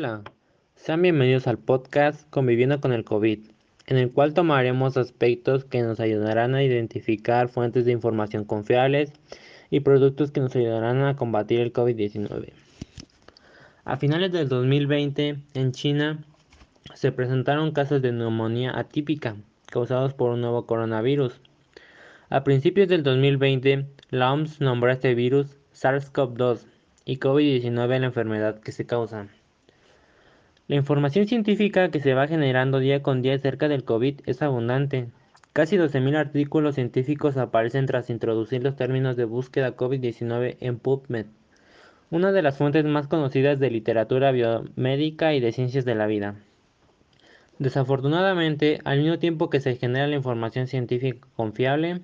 Hola, sean bienvenidos al podcast Conviviendo con el COVID, en el cual tomaremos aspectos que nos ayudarán a identificar fuentes de información confiables y productos que nos ayudarán a combatir el COVID-19. A finales del 2020, en China, se presentaron casos de neumonía atípica causados por un nuevo coronavirus. A principios del 2020, la OMS nombró a este virus SARS-CoV-2 y COVID-19 la enfermedad que se causa. La información científica que se va generando día con día acerca del COVID es abundante. Casi 12.000 artículos científicos aparecen tras introducir los términos de búsqueda COVID-19 en PubMed, una de las fuentes más conocidas de literatura biomédica y de ciencias de la vida. Desafortunadamente, al mismo tiempo que se genera la información científica confiable,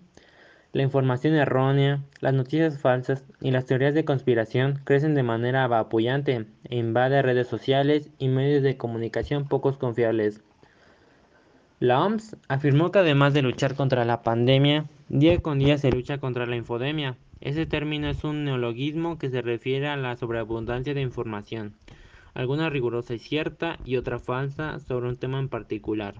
la información errónea, las noticias falsas y las teorías de conspiración crecen de manera apabullante e invade redes sociales y medios de comunicación pocos confiables. La OMS afirmó que además de luchar contra la pandemia, día con día se lucha contra la infodemia. Ese término es un neologismo que se refiere a la sobreabundancia de información, alguna rigurosa y cierta y otra falsa sobre un tema en particular.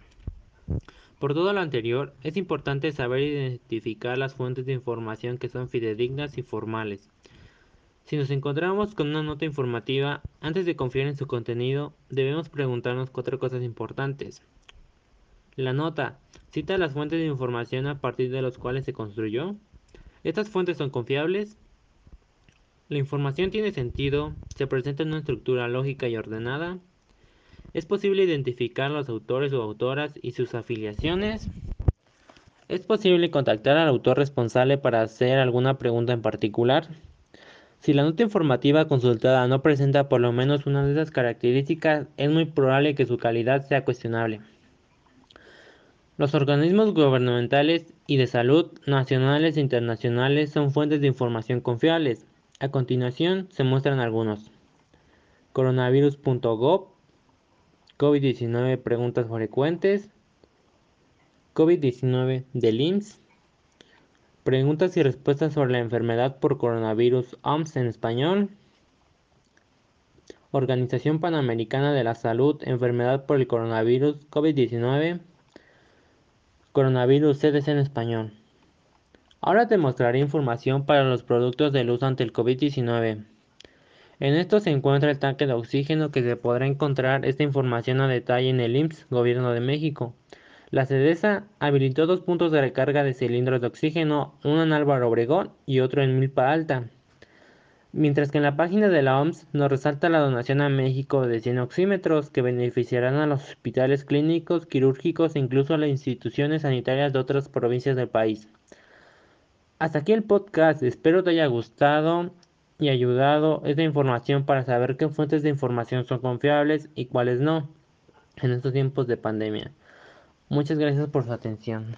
Por todo lo anterior, es importante saber identificar las fuentes de información que son fidedignas y formales. Si nos encontramos con una nota informativa, antes de confiar en su contenido, debemos preguntarnos cuatro cosas importantes. La nota cita las fuentes de información a partir de las cuales se construyó. ¿Estas fuentes son confiables? La información tiene sentido, se presenta en una estructura lógica y ordenada, ¿Es posible identificar los autores o autoras y sus afiliaciones? ¿Es posible contactar al autor responsable para hacer alguna pregunta en particular? Si la nota informativa consultada no presenta por lo menos una de esas características, es muy probable que su calidad sea cuestionable. Los organismos gubernamentales y de salud nacionales e internacionales son fuentes de información confiables. A continuación se muestran algunos. Coronavirus.gov COVID-19 preguntas frecuentes. COVID-19 del IMSS. Preguntas y respuestas sobre la enfermedad por coronavirus OMS en español. Organización Panamericana de la Salud, enfermedad por el coronavirus COVID-19. Coronavirus CDC en español. Ahora te mostraré información para los productos de luz ante el COVID-19. En esto se encuentra el tanque de oxígeno que se podrá encontrar esta información a detalle en el IMSS Gobierno de México. La CEDESA habilitó dos puntos de recarga de cilindros de oxígeno, uno en Álvaro Obregón y otro en Milpa Alta. Mientras que en la página de la OMS nos resalta la donación a México de 100 oxímetros que beneficiarán a los hospitales clínicos, quirúrgicos e incluso a las instituciones sanitarias de otras provincias del país. Hasta aquí el podcast, espero te haya gustado y ayudado esta información para saber qué fuentes de información son confiables y cuáles no en estos tiempos de pandemia. Muchas gracias por su atención.